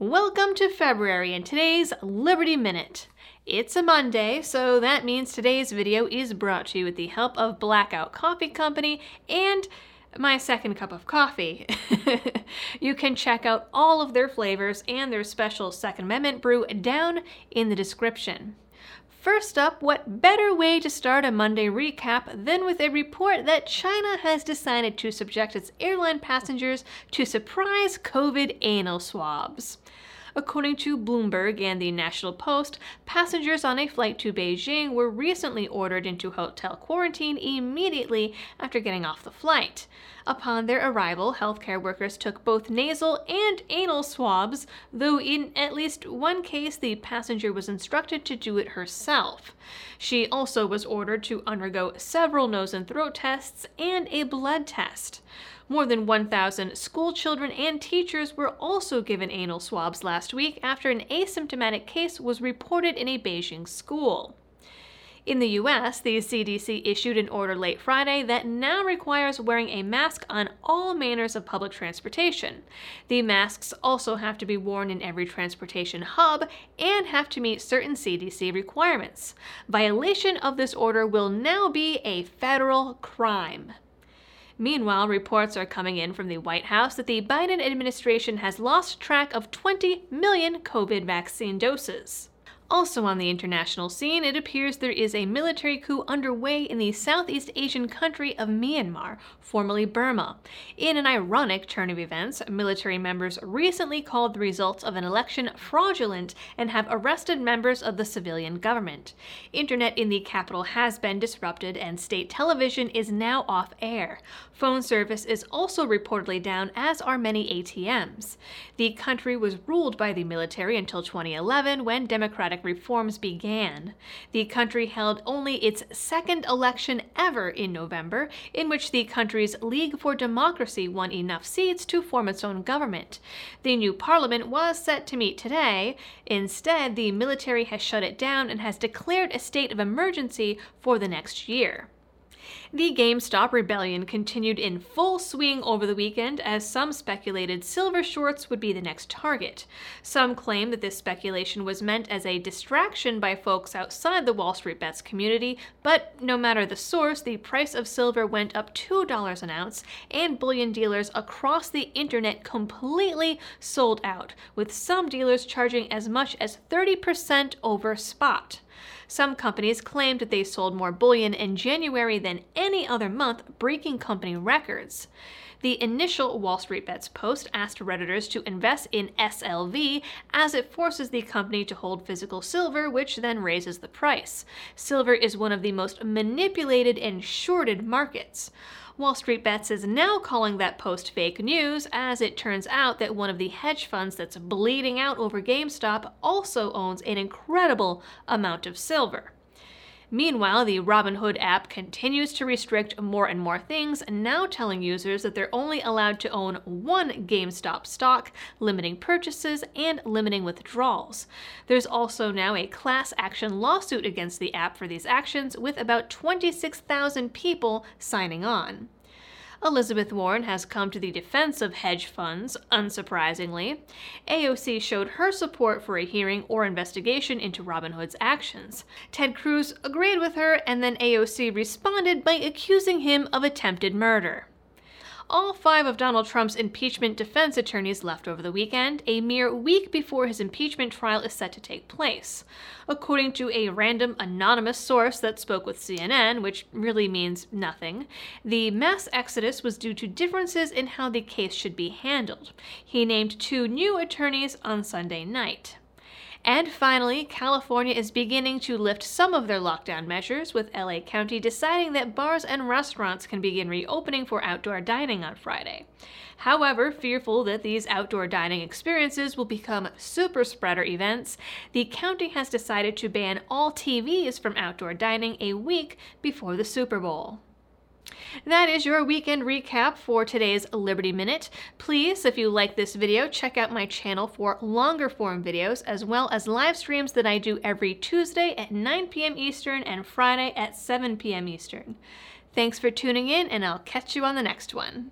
Welcome to February and today's Liberty Minute. It's a Monday, so that means today's video is brought to you with the help of Blackout Coffee Company and my second cup of coffee. you can check out all of their flavors and their special Second Amendment brew down in the description. First up, what better way to start a Monday recap than with a report that China has decided to subject its airline passengers to surprise COVID anal swabs. According to Bloomberg and the National Post, passengers on a flight to Beijing were recently ordered into hotel quarantine immediately after getting off the flight. Upon their arrival, healthcare workers took both nasal and anal swabs, though in at least one case the passenger was instructed to do it herself. She also was ordered to undergo several nose and throat tests and a blood test. More than 1,000 school children and teachers were also given anal swabs last week after an asymptomatic case was reported in a Beijing school. In the US, the CDC issued an order late Friday that now requires wearing a mask on all manners of public transportation. The masks also have to be worn in every transportation hub and have to meet certain CDC requirements. Violation of this order will now be a federal crime. Meanwhile, reports are coming in from the White House that the Biden administration has lost track of 20 million COVID vaccine doses. Also on the international scene, it appears there is a military coup underway in the Southeast Asian country of Myanmar, formerly Burma. In an ironic turn of events, military members recently called the results of an election fraudulent and have arrested members of the civilian government. Internet in the capital has been disrupted and state television is now off air. Phone service is also reportedly down, as are many ATMs. The country was ruled by the military until 2011 when Democratic reforms began. The country held only its second election ever in November, in which the country's League for Democracy won enough seats to form its own government. The new parliament was set to meet today. Instead, the military has shut it down and has declared a state of emergency for the next year. The GameStop rebellion continued in full swing over the weekend as some speculated silver shorts would be the next target. Some claim that this speculation was meant as a distraction by folks outside the Wall Street Bets community, but no matter the source, the price of silver went up $2 an ounce, and bullion dealers across the internet completely sold out, with some dealers charging as much as 30% over spot. Some companies claimed that they sold more bullion in January than any other month, breaking company records. The initial Wall Street Bets post asked Redditors to invest in SLV as it forces the company to hold physical silver, which then raises the price. Silver is one of the most manipulated and shorted markets. Wall Street Bets is now calling that post fake news, as it turns out that one of the hedge funds that's bleeding out over GameStop also owns an incredible amount of silver. Meanwhile, the Robinhood app continues to restrict more and more things, now telling users that they're only allowed to own one GameStop stock, limiting purchases and limiting withdrawals. There's also now a class action lawsuit against the app for these actions, with about 26,000 people signing on. Elizabeth Warren has come to the defense of hedge funds, unsurprisingly. AOC showed her support for a hearing or investigation into Robinhood's actions. Ted Cruz agreed with her, and then AOC responded by accusing him of attempted murder all five of Donald Trump's impeachment defense attorneys left over the weekend, a mere week before his impeachment trial is set to take place. According to a random anonymous source that spoke with CNN, which really means nothing, the mass exodus was due to differences in how the case should be handled. He named two new attorneys on Sunday night. And finally, California is beginning to lift some of their lockdown measures, with LA County deciding that bars and restaurants can begin reopening for outdoor dining on Friday. However, fearful that these outdoor dining experiences will become super spreader events, the county has decided to ban all TVs from outdoor dining a week before the Super Bowl. That is your weekend recap for today's Liberty Minute. Please, if you like this video, check out my channel for longer form videos as well as live streams that I do every Tuesday at 9 p.m. Eastern and Friday at 7 p.m. Eastern. Thanks for tuning in, and I'll catch you on the next one.